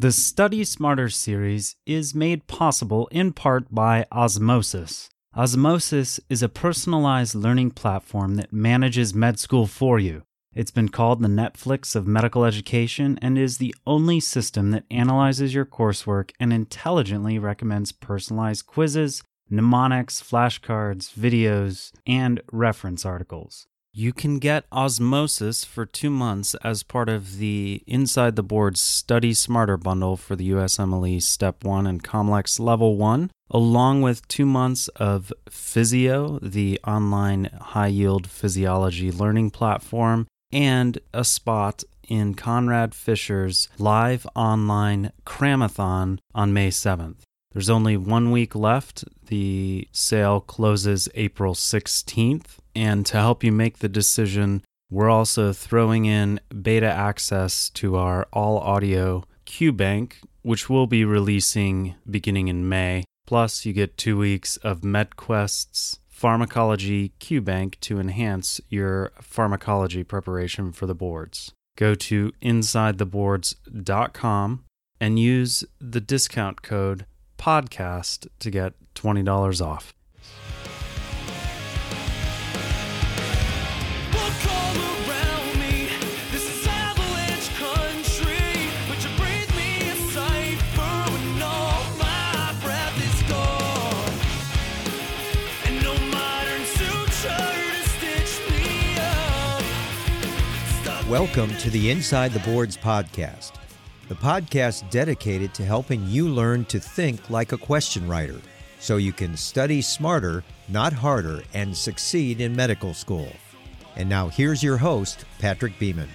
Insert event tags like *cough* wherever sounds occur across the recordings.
The Study Smarter series is made possible in part by Osmosis. Osmosis is a personalized learning platform that manages med school for you. It's been called the Netflix of medical education and is the only system that analyzes your coursework and intelligently recommends personalized quizzes, mnemonics, flashcards, videos, and reference articles. You can get Osmosis for two months as part of the Inside the Board Study Smarter bundle for the USMLE Step 1 and Comlex Level 1, along with two months of Physeo, the online high yield physiology learning platform, and a spot in Conrad Fisher's live online Cramathon on May 7th. There's only one week left. The sale closes April 16th. And to help you make the decision, we're also throwing in beta access to our all audio Q Bank, which we'll be releasing beginning in May. Plus, you get two weeks of MedQuest's Pharmacology Q Bank to enhance your pharmacology preparation for the boards. Go to InsideTheBoards.com and use the discount code podcast to get $20 off. Welcome to the Inside the Boards podcast, the podcast dedicated to helping you learn to think like a question writer so you can study smarter, not harder, and succeed in medical school. And now here's your host, Patrick Beeman.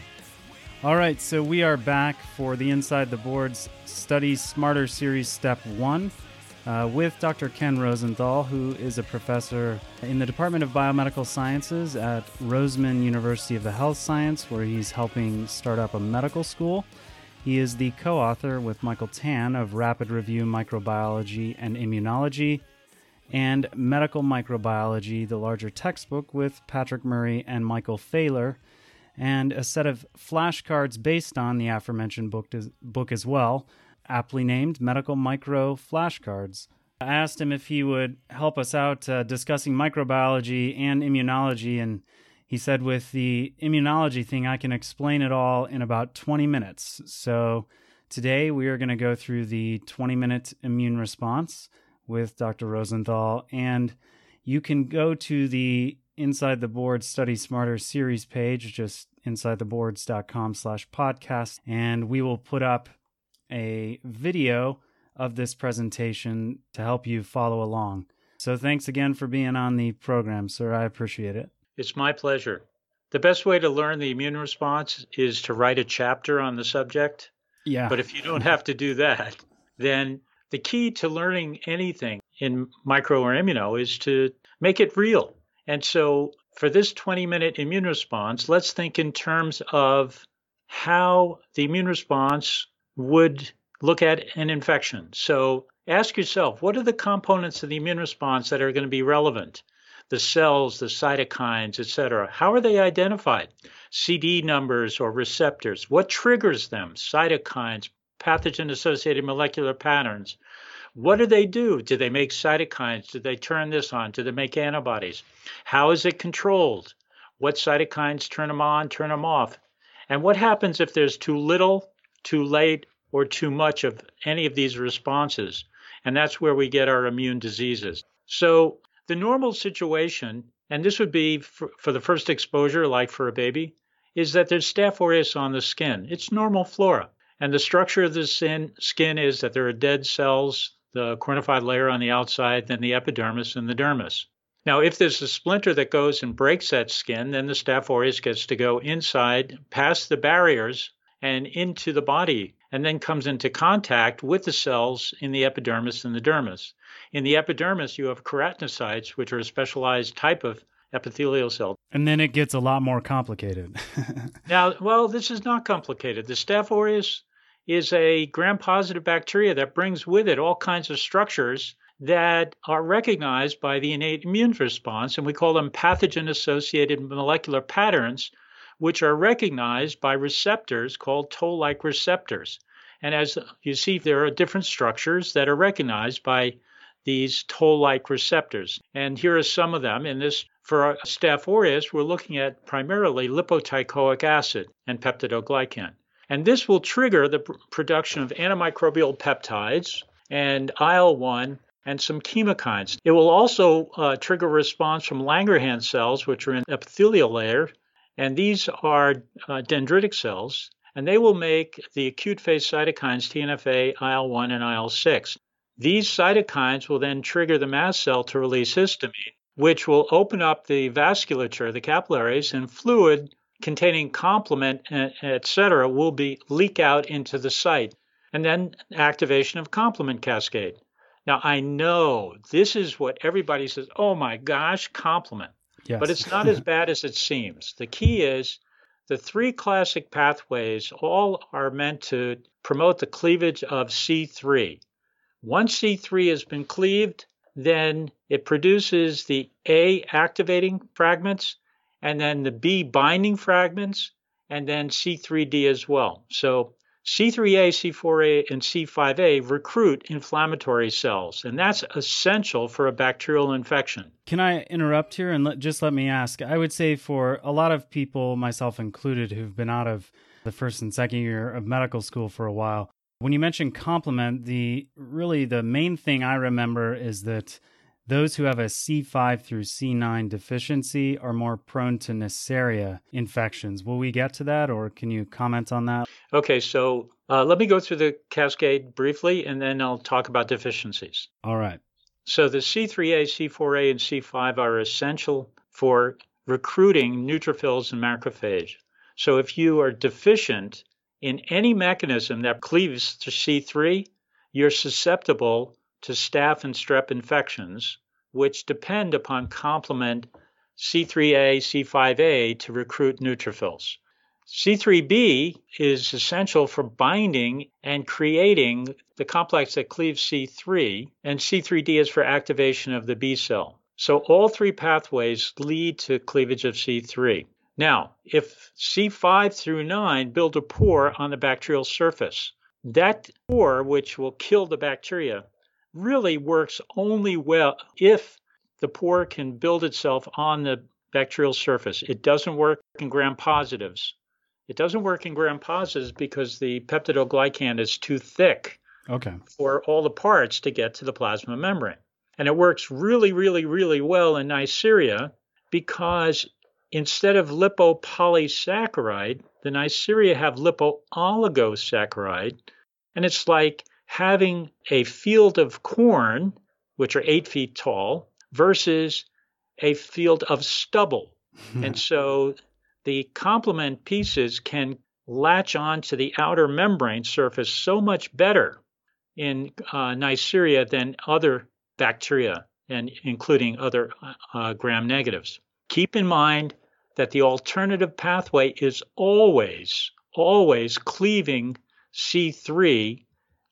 All right, so we are back for the Inside the Boards Study Smarter Series Step 1 uh, with Dr. Ken Rosenthal, who is a professor in the Department of Biomedical Sciences at Roseman University of the Health Science, where he's helping start up a medical school. He is the co author with Michael Tan of Rapid Review Microbiology and Immunology and Medical Microbiology, the larger textbook with Patrick Murray and Michael Pfaller, and a set of flashcards based on the aforementioned book, book as well aptly named Medical Micro Flashcards. I asked him if he would help us out uh, discussing microbiology and immunology, and he said, with the immunology thing, I can explain it all in about 20 minutes. So today we are going to go through the 20 minute immune response with Dr. Rosenthal, and you can go to the Inside the Board Study Smarter series page, just insidetheboards.com slash podcast, and we will put up a video of this presentation to help you follow along. So thanks again for being on the program, sir. I appreciate it. It's my pleasure. The best way to learn the immune response is to write a chapter on the subject. Yeah. But if you don't have to do that, then the key to learning anything in micro or immuno is to make it real. And so for this 20 minute immune response, let's think in terms of how the immune response would look at an infection. So ask yourself what are the components of the immune response that are going to be relevant? The cells, the cytokines, etc. How are they identified? CD numbers or receptors. What triggers them? Cytokines, pathogen associated molecular patterns. What do they do? Do they make cytokines? Do they turn this on? Do they make antibodies? How is it controlled? What cytokines turn them on, turn them off? And what happens if there's too little too late, or too much of any of these responses. And that's where we get our immune diseases. So the normal situation, and this would be for, for the first exposure, like for a baby, is that there's Staph aureus on the skin. It's normal flora. And the structure of the skin is that there are dead cells, the cornified layer on the outside, then the epidermis and the dermis. Now, if there's a splinter that goes and breaks that skin, then the Staph aureus gets to go inside, past the barriers, and into the body, and then comes into contact with the cells in the epidermis and the dermis. In the epidermis, you have keratinocytes, which are a specialized type of epithelial cell. And then it gets a lot more complicated. *laughs* now, well, this is not complicated. The Staph aureus is a gram positive bacteria that brings with it all kinds of structures that are recognized by the innate immune response, and we call them pathogen associated molecular patterns, which are recognized by receptors called toll like receptors. And as you see, there are different structures that are recognized by these toll like receptors. And here are some of them in this for Staph aureus, we're looking at primarily lipoteichoic acid and peptidoglycan. And this will trigger the pr- production of antimicrobial peptides and IL 1 and some chemokines. It will also uh, trigger a response from Langerhans cells, which are in epithelial layer, and these are uh, dendritic cells, and they will make the acute phase cytokines TNFA, IL 1, and IL 6. These cytokines will then trigger the mast cell to release histamine, which will open up the vasculature, the capillaries, and fluid containing complement, etc., will be leak out into the site, and then activation of complement cascade. Now I know this is what everybody says. Oh my gosh, complement. Yes. But it's not as bad as it seems. The key is the three classic pathways all are meant to promote the cleavage of C3. Once C3 has been cleaved, then it produces the A activating fragments and then the B binding fragments and then C3D as well. So C3A, C4A, and C5A recruit inflammatory cells, and that's essential for a bacterial infection. Can I interrupt here and let, just let me ask? I would say for a lot of people, myself included, who've been out of the first and second year of medical school for a while, when you mention complement, the really the main thing I remember is that those who have a C5 through C9 deficiency are more prone to Neisseria infections. Will we get to that, or can you comment on that? Okay, so uh, let me go through the cascade briefly, and then I'll talk about deficiencies. All right. So the C3A, C4A, and C5 are essential for recruiting neutrophils and macrophage. So if you are deficient in any mechanism that cleaves to C3, you're susceptible to staph and strep infections, which depend upon complement C3A, C5A to recruit neutrophils. C3b is essential for binding and creating the complex that cleaves C3, and C3d is for activation of the B cell. So all three pathways lead to cleavage of C3. Now, if C5 through 9 build a pore on the bacterial surface, that pore, which will kill the bacteria, really works only well if the pore can build itself on the bacterial surface. It doesn't work in gram positives. It doesn't work in gram positives because the peptidoglycan is too thick okay. for all the parts to get to the plasma membrane. And it works really, really, really well in Neisseria because Instead of lipopolysaccharide, the Neisseria have lipooligosaccharide, and it's like having a field of corn, which are eight feet tall, versus a field of stubble. *laughs* and so the complement pieces can latch on to the outer membrane surface so much better in uh, Neisseria than other bacteria, and including other uh, gram negatives. Keep in mind that the alternative pathway is always, always cleaving C3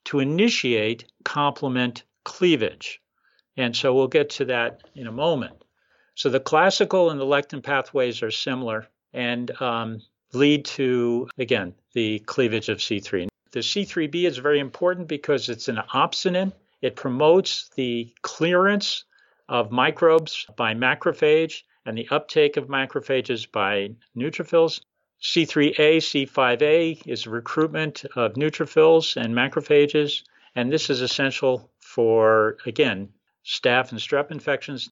to initiate complement cleavage. And so we'll get to that in a moment. So the classical and the lectin pathways are similar and um, lead to, again, the cleavage of C3. The C3b is very important because it's an opsonin. It promotes the clearance of microbes by macrophage and the uptake of macrophages by neutrophils. C3A, C5A is recruitment of neutrophils and macrophages, and this is essential for, again, staph and strep infections.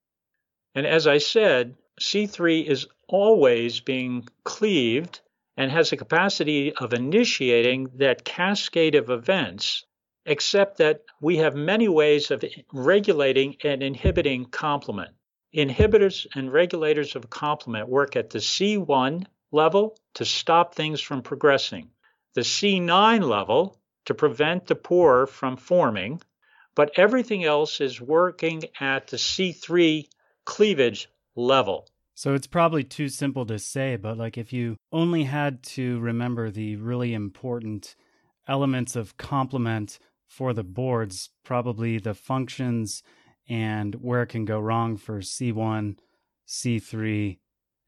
And as I said, C3 is always being cleaved and has a capacity of initiating that cascade of events, except that we have many ways of regulating and inhibiting complement. Inhibitors and regulators of complement work at the C1 level to stop things from progressing, the C9 level to prevent the pore from forming, but everything else is working at the C3 cleavage level. So it's probably too simple to say, but like if you only had to remember the really important elements of complement for the boards, probably the functions and where it can go wrong for C1, C3,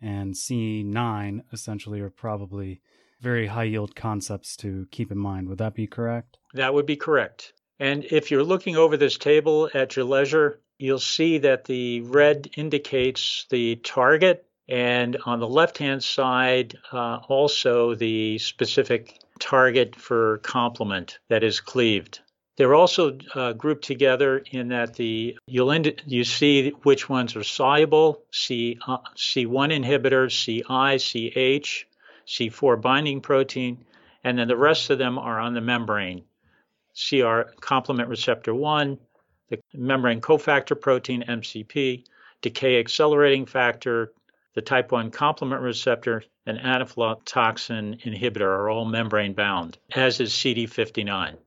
and C9 essentially are probably very high yield concepts to keep in mind. Would that be correct? That would be correct. And if you're looking over this table at your leisure, you'll see that the red indicates the target, and on the left hand side, uh, also the specific target for complement that is cleaved. They're also uh, grouped together in that the you'll ind- you see which ones are soluble, C, uh, C1 inhibitor, CI, CH, C4 binding protein, and then the rest of them are on the membrane. CR complement receptor 1, the membrane cofactor protein MCP, decay accelerating factor, the type 1 complement receptor, and aflatoxin inhibitor are all membrane bound, as is CD59.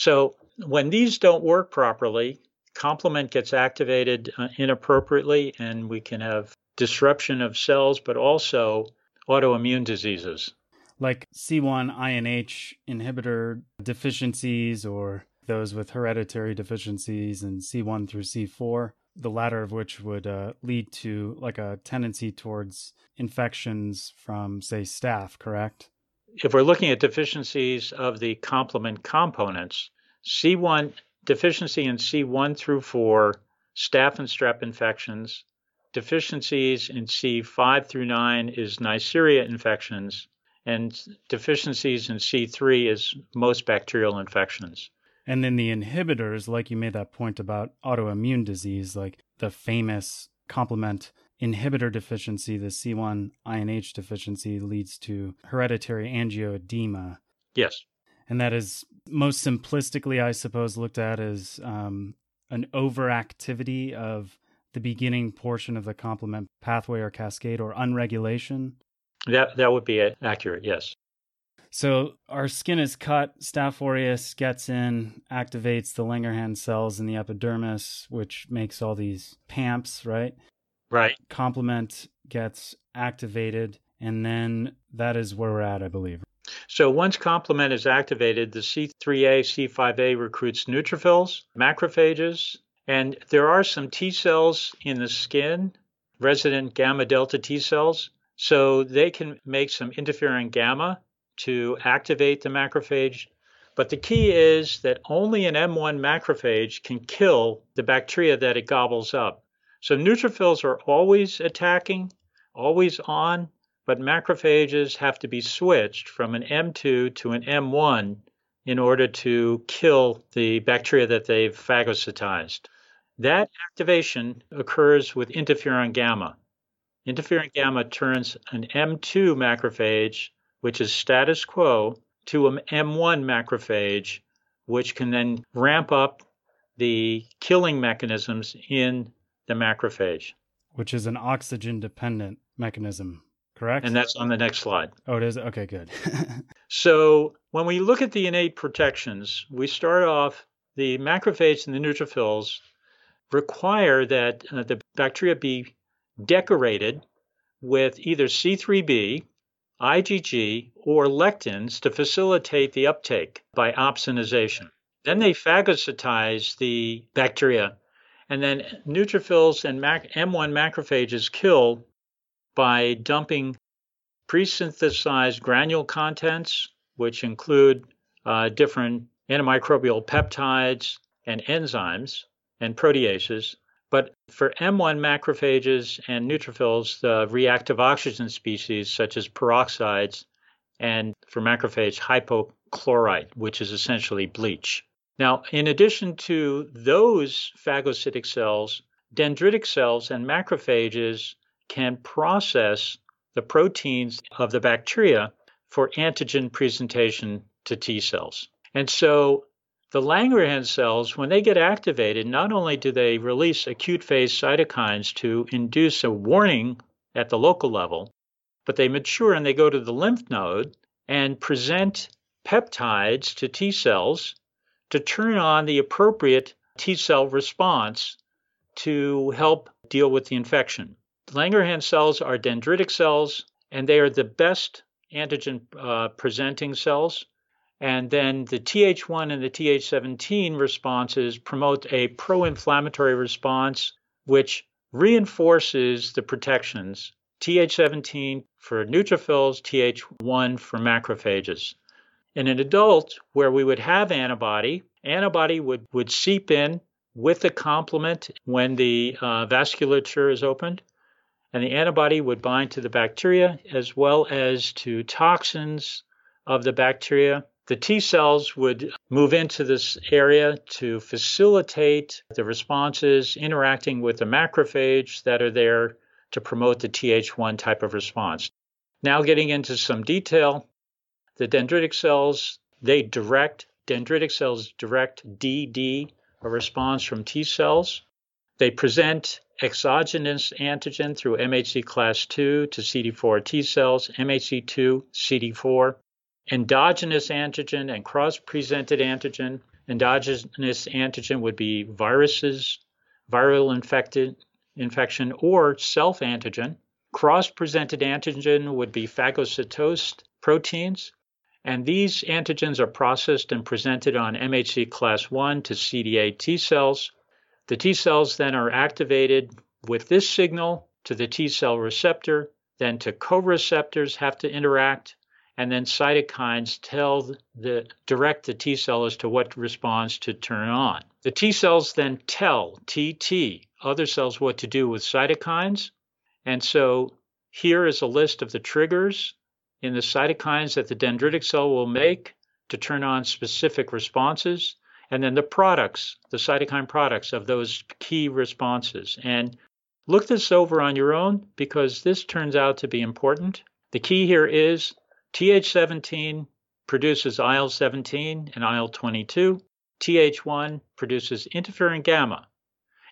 So when these don't work properly, complement gets activated uh, inappropriately, and we can have disruption of cells, but also autoimmune diseases. Like C1 INH inhibitor deficiencies or those with hereditary deficiencies in C1 through C4, the latter of which would uh, lead to like a tendency towards infections from, say, staph, correct? If we're looking at deficiencies of the complement components, C1 deficiency in C1 through 4, staph and strep infections. Deficiencies in C5 through 9 is Neisseria infections, and deficiencies in C3 is most bacterial infections. And then the inhibitors, like you made that point about autoimmune disease, like the famous complement inhibitor deficiency, the C1 INH deficiency, leads to hereditary angioedema. Yes. And that is most simplistically, I suppose, looked at as um, an overactivity of the beginning portion of the complement pathway or cascade or unregulation. That that would be accurate, yes. So our skin is cut, Staph aureus gets in, activates the Langerhans cells in the epidermis, which makes all these PAMPs, right? Right. Complement gets activated, and then that is where we're at, I believe. So once complement is activated, the C3A, C5A recruits neutrophils, macrophages, and there are some T cells in the skin, resident gamma delta T cells. So they can make some interferon gamma to activate the macrophage. But the key is that only an M1 macrophage can kill the bacteria that it gobbles up. So neutrophils are always attacking, always on, but macrophages have to be switched from an M2 to an M1 in order to kill the bacteria that they've phagocytized. That activation occurs with interferon gamma. Interferon gamma turns an M2 macrophage which is status quo, to an M1 macrophage, which can then ramp up the killing mechanisms in the macrophage. Which is an oxygen dependent mechanism, correct? And that's on the next slide. Oh, it is? Okay, good. *laughs* so when we look at the innate protections, we start off the macrophage and the neutrophils require that uh, the bacteria be decorated with either C3b, IgG, or lectins to facilitate the uptake by opsonization. Then they phagocytize the bacteria, and then neutrophils and M1 macrophages kill by dumping pre-synthesized granule contents, which include uh, different antimicrobial peptides and enzymes and proteases, but for M1 macrophages and neutrophils, the reactive oxygen species, such as peroxides, and for macrophage, hypochlorite, which is essentially bleach. Now, in addition to those phagocytic cells, dendritic cells and macrophages can process the proteins of the bacteria for antigen presentation to T cells. And so the Langerhans cells, when they get activated, not only do they release acute phase cytokines to induce a warning at the local level, but they mature and they go to the lymph node and present peptides to T cells to turn on the appropriate T cell response to help deal with the infection. Langerhans cells are dendritic cells, and they are the best antigen uh, presenting cells. And then the Th1 and the Th17 responses promote a pro inflammatory response, which reinforces the protections Th17 for neutrophils, Th1 for macrophages. In an adult where we would have antibody, antibody would, would seep in with the complement when the uh, vasculature is opened, and the antibody would bind to the bacteria as well as to toxins of the bacteria. The T cells would move into this area to facilitate the responses interacting with the macrophage that are there to promote the Th1 type of response. Now, getting into some detail, the dendritic cells, they direct, dendritic cells direct DD, a response from T cells. They present exogenous antigen through MHC class 2 to CD4 T cells, MHC2, CD4, endogenous antigen and cross presented antigen. Endogenous antigen would be viruses, viral infected infection or self antigen. Cross presented antigen would be phagocytosed proteins. And these antigens are processed and presented on MHC class 1 to CD8 T cells. The T cells then are activated with this signal to the T cell receptor, then to co-receptors have to interact, and then cytokines tell the direct the T cell as to what response to turn on. The T cells then tell TT other cells what to do with cytokines. And so here is a list of the triggers in the cytokines that the dendritic cell will make to turn on specific responses, and then the products, the cytokine products of those key responses. And look this over on your own because this turns out to be important. The key here is Th17 produces IL 17 and IL 22. Th1 produces interferon gamma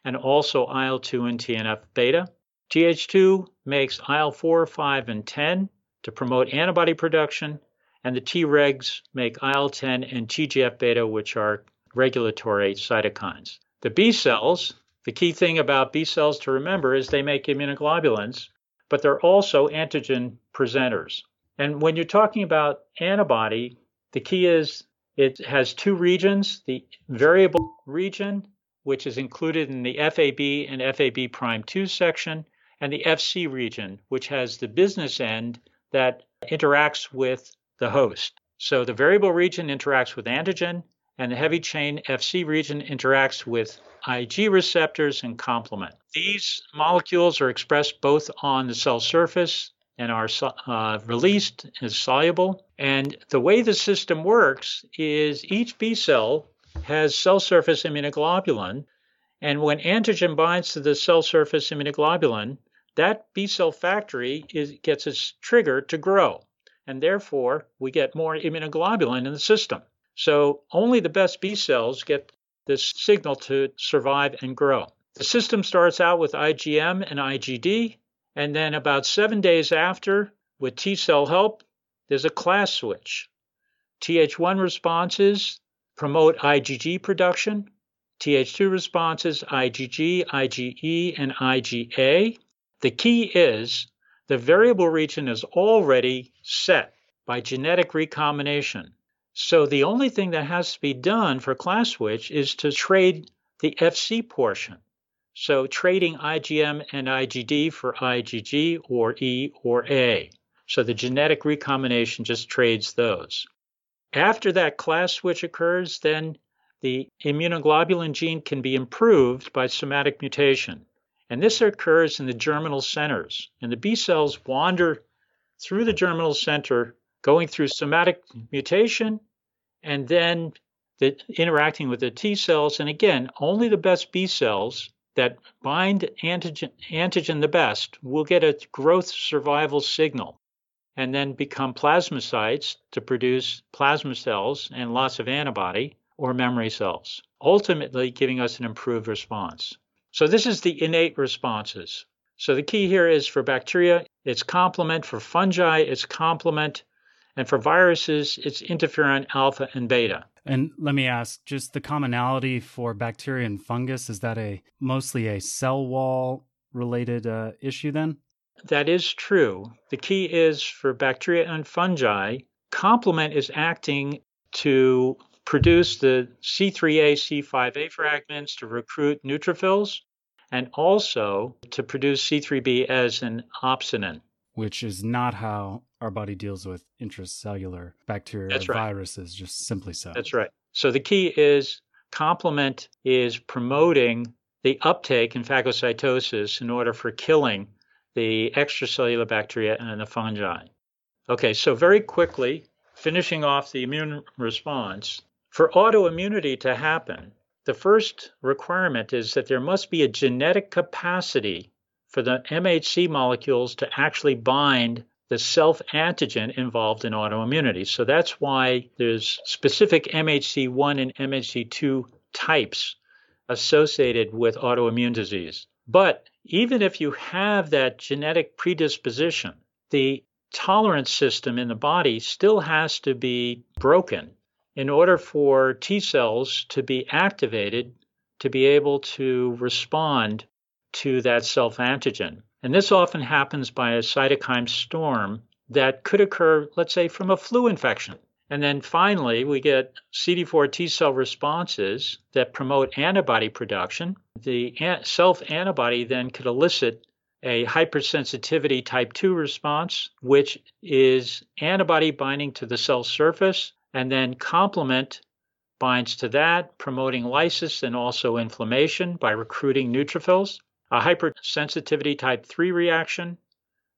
and also IL 2 and TNF beta. Th2 makes IL 4, 5, and 10 to promote antibody production, and the Tregs make IL 10 and TGF beta, which are regulatory cytokines. The B cells, the key thing about B cells to remember is they make immunoglobulins, but they're also antigen presenters. And when you're talking about antibody, the key is it has two regions the variable region which is included in the FAB and FAB prime 2 section, and the FC region, which has the business end that interacts with the host. So the variable region interacts with antigen, and the heavy chain FC region interacts with Ig receptors and complement. These molecules are expressed both on the cell surface and are uh, released as soluble. And the way the system works is each B cell has cell surface immunoglobulin. And when antigen binds to the cell surface immunoglobulin, that B cell factory is, gets its trigger to grow. And therefore, we get more immunoglobulin in the system. So only the best B cells get this signal to survive and grow. The system starts out with IgM and IgD, and then about seven days after, with T cell help, there's a class switch. Th1 responses promote IgG production, Th2 responses, IgG, IgE, and IgA. The key is the variable region is already set by genetic recombination. So the only thing that has to be done for class switch is to trade the FC portion. So trading IgM and IgD for IgG or E or A. So the genetic recombination just trades those. After that class switch occurs, then the immunoglobulin gene can be improved by somatic mutation. And this occurs in the germinal centers. And the B cells wander through the germinal center, going through somatic mutation and then the, interacting with the T cells. And again, only the best B cells that bind antigen, antigen the best will get a growth survival signal and then become plasmacytes to produce plasma cells and lots of antibody or memory cells, ultimately giving us an improved response. So this is the innate responses. So the key here is for bacteria, it's complement. For fungi, it's complement. And for viruses, it's interferon alpha and beta. And let me ask, just the commonality for bacteria and fungus, is that a mostly a cell wall related uh, issue then? That is true. The key is for bacteria and fungi, complement is acting to produce the C3a, C5a fragments to recruit neutrophils and also to produce C3b as an opsonin. Which is not how our body deals with intracellular bacteria That's or right. viruses, just simply so. That's right. So the key is complement is promoting the uptake in phagocytosis in order for killing the extracellular bacteria and the fungi. Okay, so very quickly, finishing off the immune response, for autoimmunity to happen, the first requirement is that there must be a genetic capacity for the MHC molecules to actually bind the self antigen involved in autoimmunity. So that's why there's specific MHC1 and MHC2 types associated with autoimmune disease. But even if you have that genetic predisposition, the tolerance system in the body still has to be broken in order for T cells to be activated to be able to respond to that self antigen. And this often happens by a cytokine storm that could occur, let's say, from a flu infection. And then finally, we get CD4 T cell responses that promote antibody production. The self antibody then could elicit a hypersensitivity type 2 response, which is antibody binding to the cell surface and then complement binds to that, promoting lysis and also inflammation by recruiting neutrophils. A hypersensitivity type 3 reaction,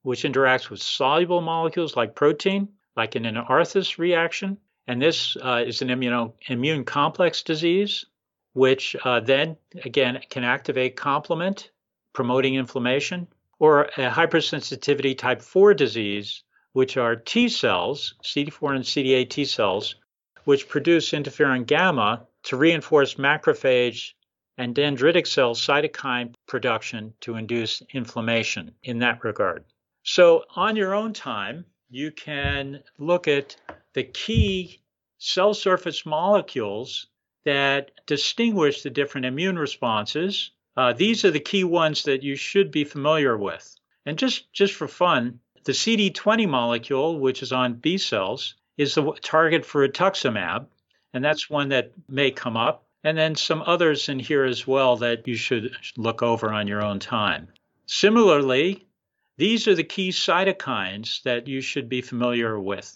which interacts with soluble molecules like protein, like in an Arthus reaction. And this uh, is an immuno, immune complex disease, which uh, then again can activate complement, promoting inflammation, or a hypersensitivity type 4 disease, which are T cells, CD4 and CD8 T cells, which produce interferon gamma to reinforce macrophage and dendritic cell cytokine production to induce inflammation in that regard. So, on your own time, you can look at the key cell surface molecules that distinguish the different immune responses. Uh, these are the key ones that you should be familiar with. And just, just for fun, the CD20 molecule, which is on B cells, is the target for rituximab, and that's one that may come up. And then some others in here as well that you should look over on your own time. Similarly, these are the key cytokines that you should be familiar with.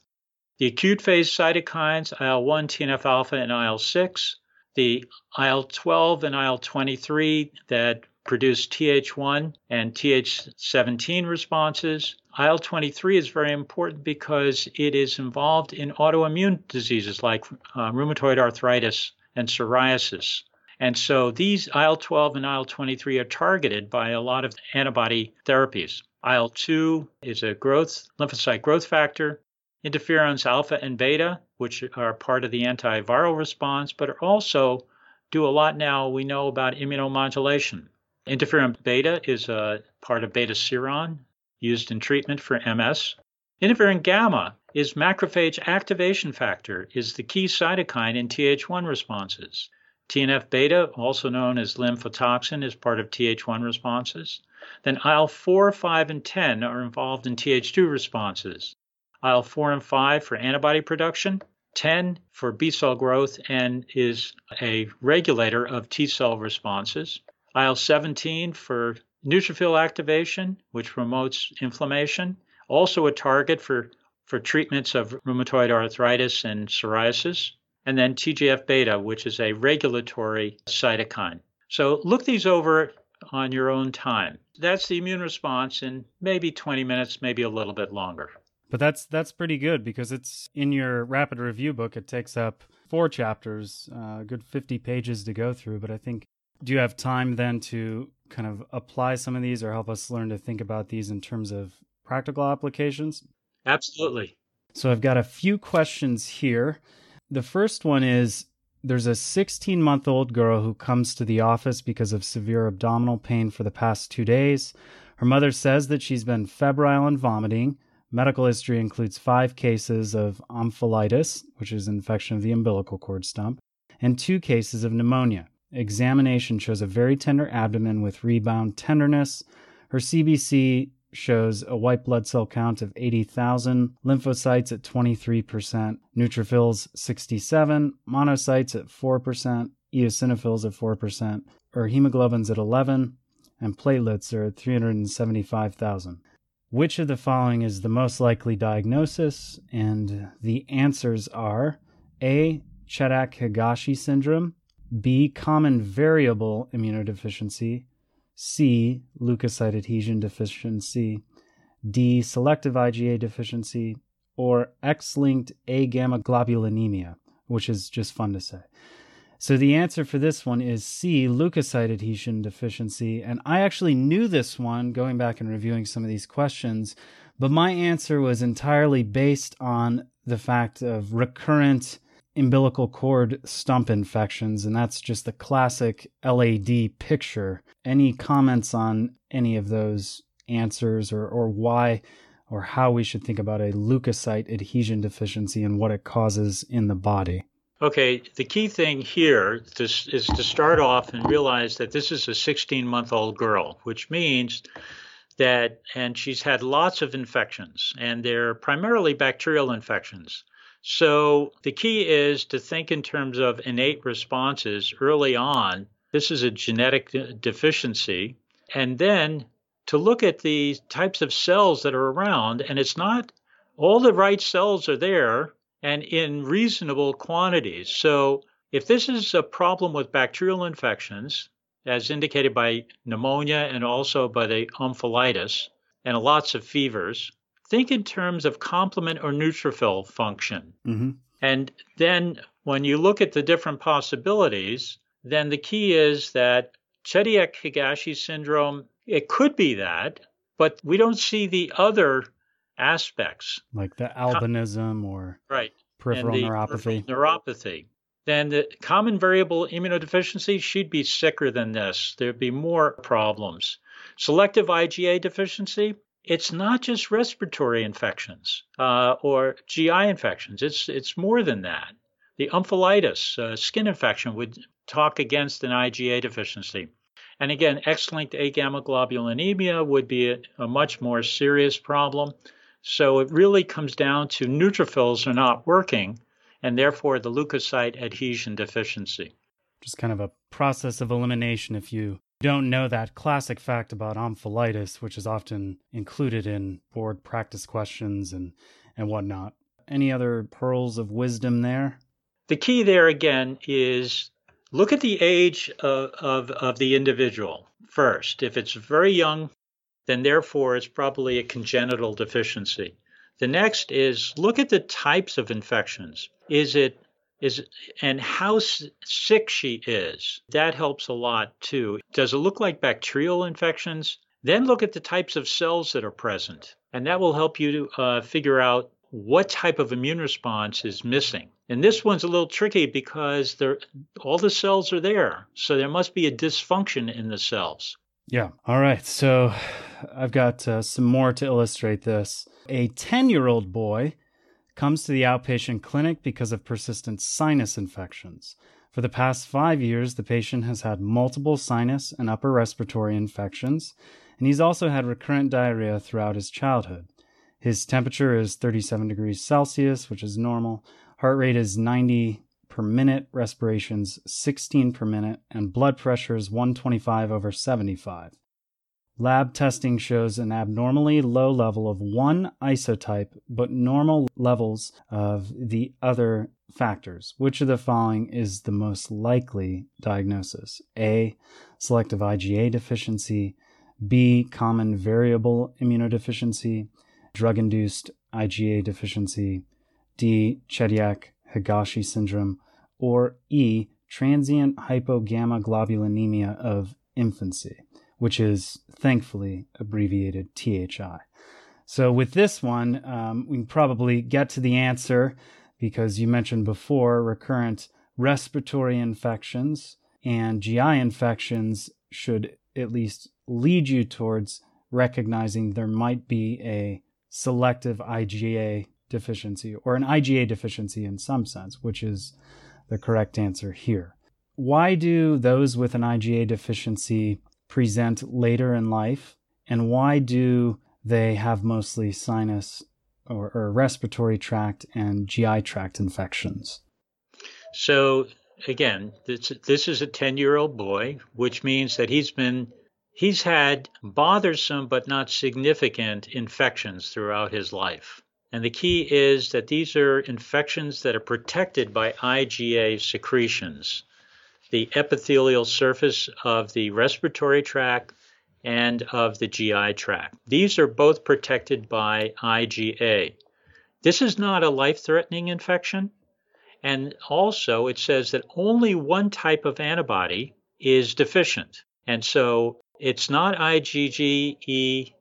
The acute phase cytokines, IL 1, TNF alpha, and IL 6, the IL 12 and IL 23 that produce Th1 and Th17 responses. IL 23 is very important because it is involved in autoimmune diseases like uh, rheumatoid arthritis and psoriasis. And so these IL 12 and IL 23 are targeted by a lot of antibody therapies. IL 2 is a growth lymphocyte growth factor. Interferons alpha and beta, which are part of the antiviral response, but also do a lot now we know about immunomodulation. Interferon beta is a part of Betaseron used in treatment for MS. Interferon gamma is macrophage activation factor, is the key cytokine in Th1 responses. TNF beta, also known as lymphotoxin, is part of Th1 responses. Then IL 4, 5, and 10 are involved in Th2 responses. IL 4 and 5 for antibody production, 10 for B cell growth, and is a regulator of T cell responses. IL 17 for neutrophil activation, which promotes inflammation, also a target for, for treatments of rheumatoid arthritis and psoriasis. And then TGF beta, which is a regulatory cytokine. So look these over on your own time. That's the immune response in maybe 20 minutes, maybe a little bit longer. But that's that's pretty good because it's in your rapid review book. It takes up four chapters, uh, a good fifty pages to go through. But I think do you have time then to kind of apply some of these or help us learn to think about these in terms of practical applications? Absolutely. So I've got a few questions here. The first one is there's a 16 month old girl who comes to the office because of severe abdominal pain for the past two days. Her mother says that she's been febrile and vomiting. Medical history includes five cases of omphalitis, which is infection of the umbilical cord stump, and two cases of pneumonia. Examination shows a very tender abdomen with rebound tenderness. Her CBC shows a white blood cell count of 80,000, lymphocytes at 23%, neutrophils 67, monocytes at 4%, eosinophils at 4%, her hemoglobin's at 11, and platelets are at 375,000. Which of the following is the most likely diagnosis? And the answers are A. Chediak Higashi syndrome, B. Common variable immunodeficiency, C. Leukocyte adhesion deficiency, D. Selective IgA deficiency, or X linked A gamma globulinemia, which is just fun to say. So the answer for this one is C, leukocyte adhesion deficiency. And I actually knew this one going back and reviewing some of these questions, but my answer was entirely based on the fact of recurrent umbilical cord stump infections, and that's just the classic LAD picture. Any comments on any of those answers or, or why or how we should think about a leukocyte adhesion deficiency and what it causes in the body? Okay, the key thing here is, is to start off and realize that this is a 16 month old girl, which means that, and she's had lots of infections, and they're primarily bacterial infections. So the key is to think in terms of innate responses early on. This is a genetic deficiency. And then to look at the types of cells that are around, and it's not all the right cells are there and in reasonable quantities. So if this is a problem with bacterial infections, as indicated by pneumonia and also by the omphalitis, and lots of fevers, think in terms of complement or neutrophil function. Mm-hmm. And then when you look at the different possibilities, then the key is that Chediak Higashi syndrome, it could be that, but we don't see the other aspects. Like the albinism or right. peripheral neuropathy. Peripheral neuropathy. Then the common variable immunodeficiency, she'd be sicker than this. There'd be more problems. Selective IgA deficiency, it's not just respiratory infections uh, or GI infections. It's it's more than that. The omphalitis, uh, skin infection, would talk against an IgA deficiency. And again, X-linked A-gamma globulinemia would be a, a much more serious problem. So it really comes down to neutrophils are not working, and therefore the leukocyte adhesion deficiency. Just kind of a process of elimination if you don't know that classic fact about omphalitis, which is often included in board practice questions and, and whatnot. Any other pearls of wisdom there? The key there again is look at the age of, of, of the individual first. If it's very young, then therefore it's probably a congenital deficiency. The next is look at the types of infections. Is it is and how sick she is. That helps a lot too. Does it look like bacterial infections? Then look at the types of cells that are present, and that will help you to uh, figure out what type of immune response is missing. And this one's a little tricky because all the cells are there, so there must be a dysfunction in the cells. Yeah. All right. So I've got uh, some more to illustrate this. A 10 year old boy comes to the outpatient clinic because of persistent sinus infections. For the past five years, the patient has had multiple sinus and upper respiratory infections, and he's also had recurrent diarrhea throughout his childhood. His temperature is 37 degrees Celsius, which is normal. Heart rate is 90 per minute, respirations 16 per minute, and blood pressure is 125 over 75. Lab testing shows an abnormally low level of one isotype, but normal levels of the other factors. Which of the following is the most likely diagnosis? A. Selective IgA deficiency. B. Common variable immunodeficiency. Drug induced IgA deficiency, D. Chediak Higashi syndrome, or E. Transient hypogammaglobulinemia of infancy, which is thankfully abbreviated THI. So, with this one, um, we can probably get to the answer because you mentioned before recurrent respiratory infections and GI infections should at least lead you towards recognizing there might be a selective IgA deficiency or an IgA deficiency in some sense, which is the correct answer here. Why do those with an IgA deficiency present later in life? And why do they have mostly sinus or, or respiratory tract and GI tract infections? So again, this, this is a 10 year old boy, which means that he's been he's had bothersome but not significant infections throughout his life. And the key is that these are infections that are protected by IgA secretions, the epithelial surface of the respiratory tract and of the GI tract. These are both protected by IgA. This is not a life threatening infection. And also, it says that only one type of antibody is deficient. And so it's not IgG, E,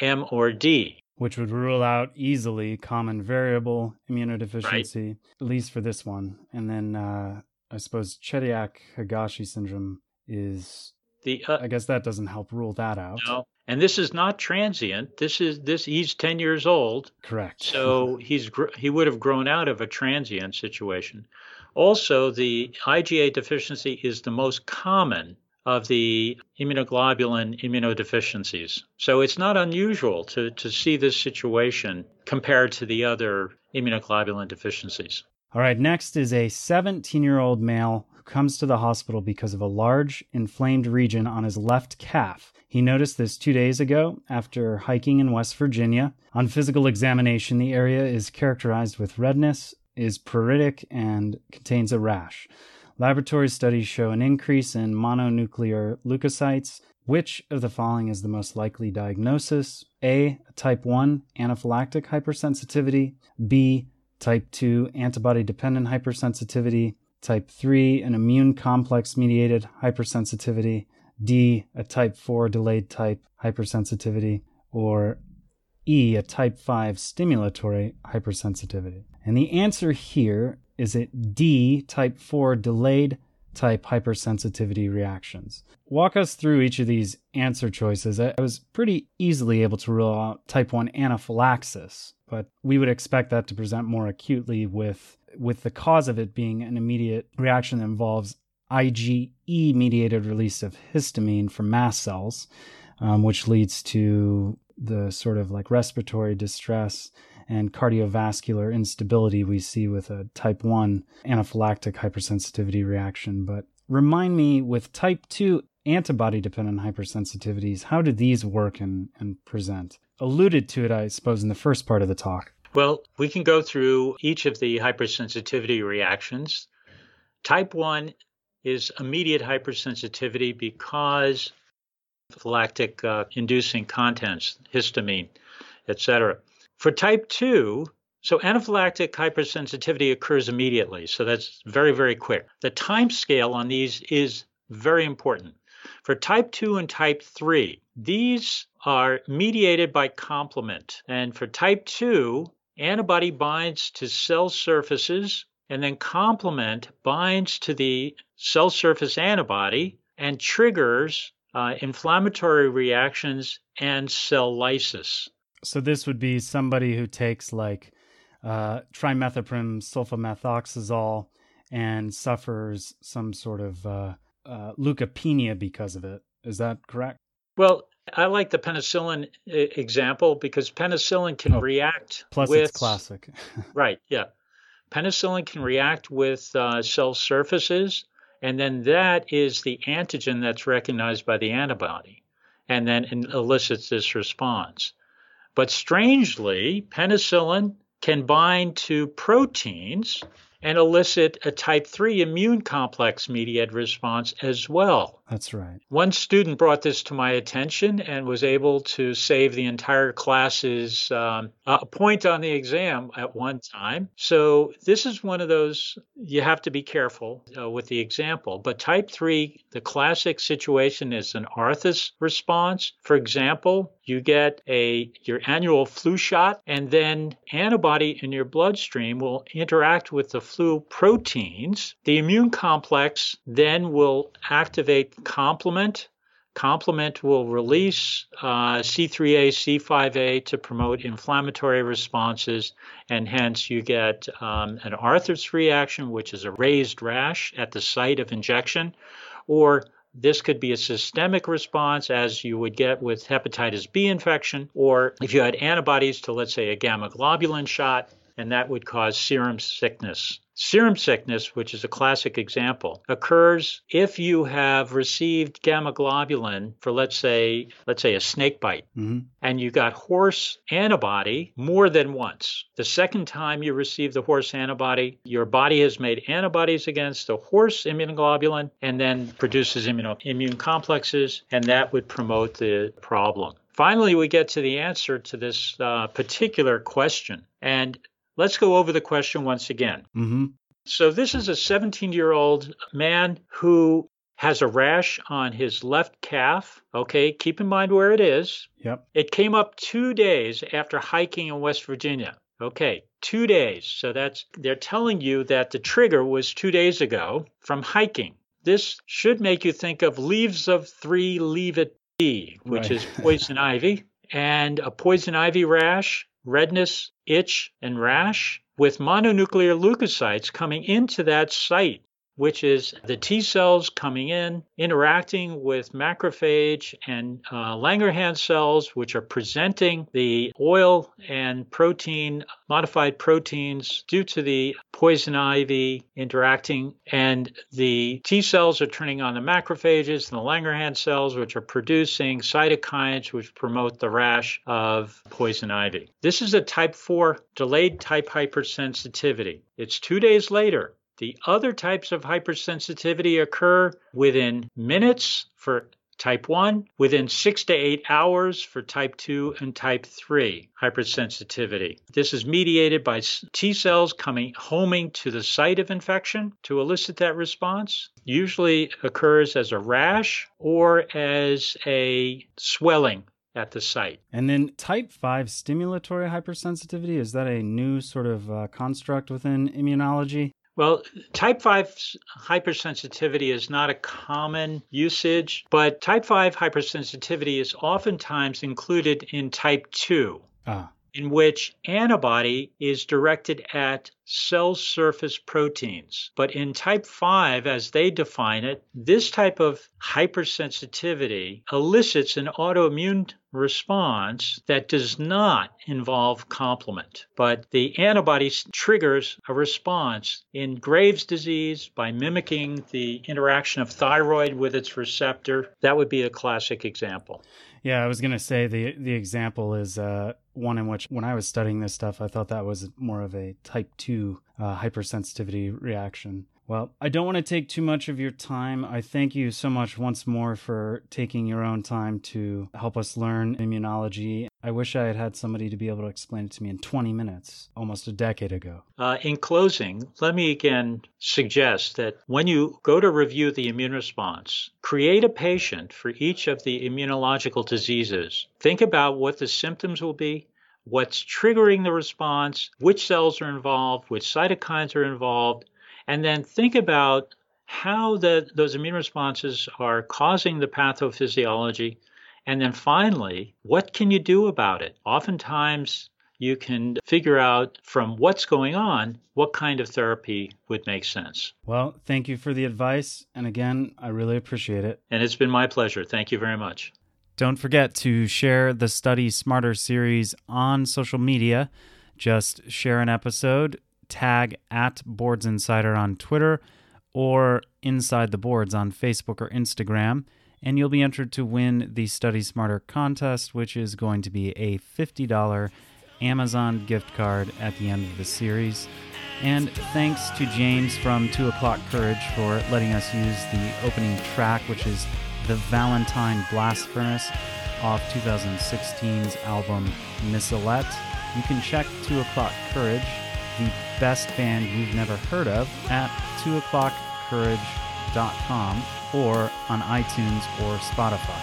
M, or D. Which would rule out easily common variable immunodeficiency, right. at least for this one. And then uh, I suppose Chediak Higashi syndrome is. The, uh, I guess that doesn't help rule that out. No, and this is not transient. This is this. He's ten years old. Correct. So *laughs* he's he would have grown out of a transient situation. Also, the IgA deficiency is the most common of the immunoglobulin immunodeficiencies. So it's not unusual to, to see this situation compared to the other immunoglobulin deficiencies. All right, next is a 17 year old male who comes to the hospital because of a large inflamed region on his left calf. He noticed this two days ago after hiking in West Virginia. On physical examination, the area is characterized with redness, is pruritic, and contains a rash. Laboratory studies show an increase in mononuclear leukocytes. Which of the following is the most likely diagnosis? A. Type 1 anaphylactic hypersensitivity. B. Type 2 antibody dependent hypersensitivity. Type 3 an immune complex mediated hypersensitivity. D, a type 4 delayed type hypersensitivity, or E, a type 5 stimulatory hypersensitivity. And the answer here is it D, type 4 delayed type hypersensitivity reactions. Walk us through each of these answer choices. I was pretty easily able to rule out type 1 anaphylaxis, but we would expect that to present more acutely with with the cause of it being an immediate reaction that involves IgE mediated release of histamine from mast cells, um, which leads to the sort of like respiratory distress and cardiovascular instability we see with a type 1 anaphylactic hypersensitivity reaction. But remind me with type 2 antibody dependent hypersensitivities, how do these work and, and present? Alluded to it, I suppose, in the first part of the talk. Well, we can go through each of the hypersensitivity reactions. Type 1 is immediate hypersensitivity because lactic uh, inducing contents, histamine, etc. For type 2, so anaphylactic hypersensitivity occurs immediately, so that's very, very quick. The time scale on these is very important. For type 2 and type 3, these are mediated by complement. And for type 2, antibody binds to cell surfaces and then complement binds to the cell surface antibody and triggers uh, inflammatory reactions and cell lysis. So this would be somebody who takes like uh, trimethoprim sulfamethoxazole and suffers some sort of uh, uh, leukopenia because of it. Is that correct? Well, I like the penicillin example because penicillin can oh, react. Plus, with, it's classic. *laughs* right. Yeah. Penicillin can react with uh, cell surfaces, and then that is the antigen that's recognized by the antibody, and then elicits this response. But strangely, penicillin can bind to proteins, and elicit a type 3 immune complex mediated response as well. That's right. One student brought this to my attention and was able to save the entire class's um, a point on the exam at one time. So, this is one of those you have to be careful uh, with the example. But type 3, the classic situation is an Arthus response. For example, you get a your annual flu shot and then antibody in your bloodstream will interact with the flu proteins. The immune complex then will activate complement Complement will release uh, C3A, C5A to promote inflammatory responses, and hence you get um, an Arthus reaction, which is a raised rash at the site of injection, or this could be a systemic response, as you would get with hepatitis B infection, or if you had antibodies to, let's say, a gamma globulin shot, and that would cause serum sickness. Serum sickness, which is a classic example, occurs if you have received gamma globulin for let's say let's say a snake bite mm-hmm. and you got horse antibody more than once. The second time you receive the horse antibody, your body has made antibodies against the horse immunoglobulin and then produces immuno- immune complexes and that would promote the problem. Finally, we get to the answer to this uh, particular question. And Let's go over the question once again. Mm-hmm. So, this is a 17 year old man who has a rash on his left calf. Okay, keep in mind where it is. Yep. It came up two days after hiking in West Virginia. Okay, two days. So that's they're telling you that the trigger was two days ago from hiking. This should make you think of leaves of three leave it be, which right. is *laughs* poison ivy. And a poison ivy rash redness, itch, and rash with mononuclear leukocytes coming into that site which is the T cells coming in, interacting with macrophage and uh, Langerhans cells, which are presenting the oil and protein, modified proteins due to the poison ivy interacting. And the T cells are turning on the macrophages and the Langerhans cells, which are producing cytokines which promote the rash of poison ivy. This is a type 4 delayed type hypersensitivity. It's two days later the other types of hypersensitivity occur within minutes for type 1, within 6 to 8 hours for type 2 and type 3 hypersensitivity. This is mediated by T cells coming homing to the site of infection to elicit that response. Usually occurs as a rash or as a swelling at the site. And then type 5 stimulatory hypersensitivity, is that a new sort of uh, construct within immunology? Well, type 5 hypersensitivity is not a common usage, but type 5 hypersensitivity is oftentimes included in type 2. Ah in which antibody is directed at cell surface proteins. But in type 5, as they define it, this type of hypersensitivity elicits an autoimmune response that does not involve complement. But the antibody triggers a response in Graves' disease by mimicking the interaction of thyroid with its receptor. That would be a classic example. Yeah, I was gonna say the the example is uh, one in which when I was studying this stuff, I thought that was more of a type two uh, hypersensitivity reaction. Well, I don't want to take too much of your time. I thank you so much once more for taking your own time to help us learn immunology. I wish I had had somebody to be able to explain it to me in 20 minutes, almost a decade ago. Uh, in closing, let me again suggest that when you go to review the immune response, create a patient for each of the immunological diseases. Think about what the symptoms will be, what's triggering the response, which cells are involved, which cytokines are involved, and then think about how the, those immune responses are causing the pathophysiology. And then finally, what can you do about it? Oftentimes, you can figure out from what's going on what kind of therapy would make sense. Well, thank you for the advice. And again, I really appreciate it. And it's been my pleasure. Thank you very much. Don't forget to share the Study Smarter series on social media. Just share an episode, tag at Boards Insider on Twitter or Inside the Boards on Facebook or Instagram, and you'll be entered to win the Study Smarter contest, which is going to be a $50 Amazon gift card at the end of the series. And thanks to James from 2 O'Clock Courage for letting us use the opening track, which is The Valentine Blast Furnace off 2016's album Missalette. You can check 2 O'Clock Courage, the best band you've never heard of, at 2o'clockcourage.com or on iTunes or Spotify.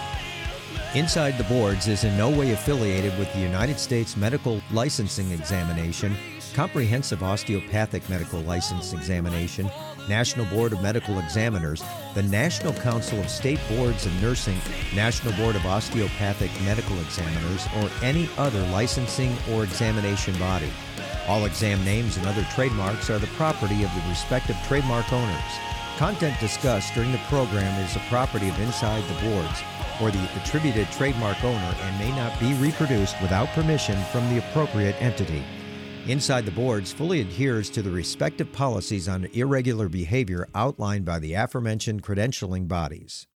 Inside the Boards is in no way affiliated with the United States Medical Licensing Examination, Comprehensive Osteopathic Medical License Examination, National Board of Medical Examiners, the National Council of State Boards of Nursing, National Board of Osteopathic Medical Examiners, or any other licensing or examination body. All exam names and other trademarks are the property of the respective trademark owners. Content discussed during the program is the property of Inside the Boards or the attributed trademark owner and may not be reproduced without permission from the appropriate entity. Inside the Boards fully adheres to the respective policies on irregular behavior outlined by the aforementioned credentialing bodies.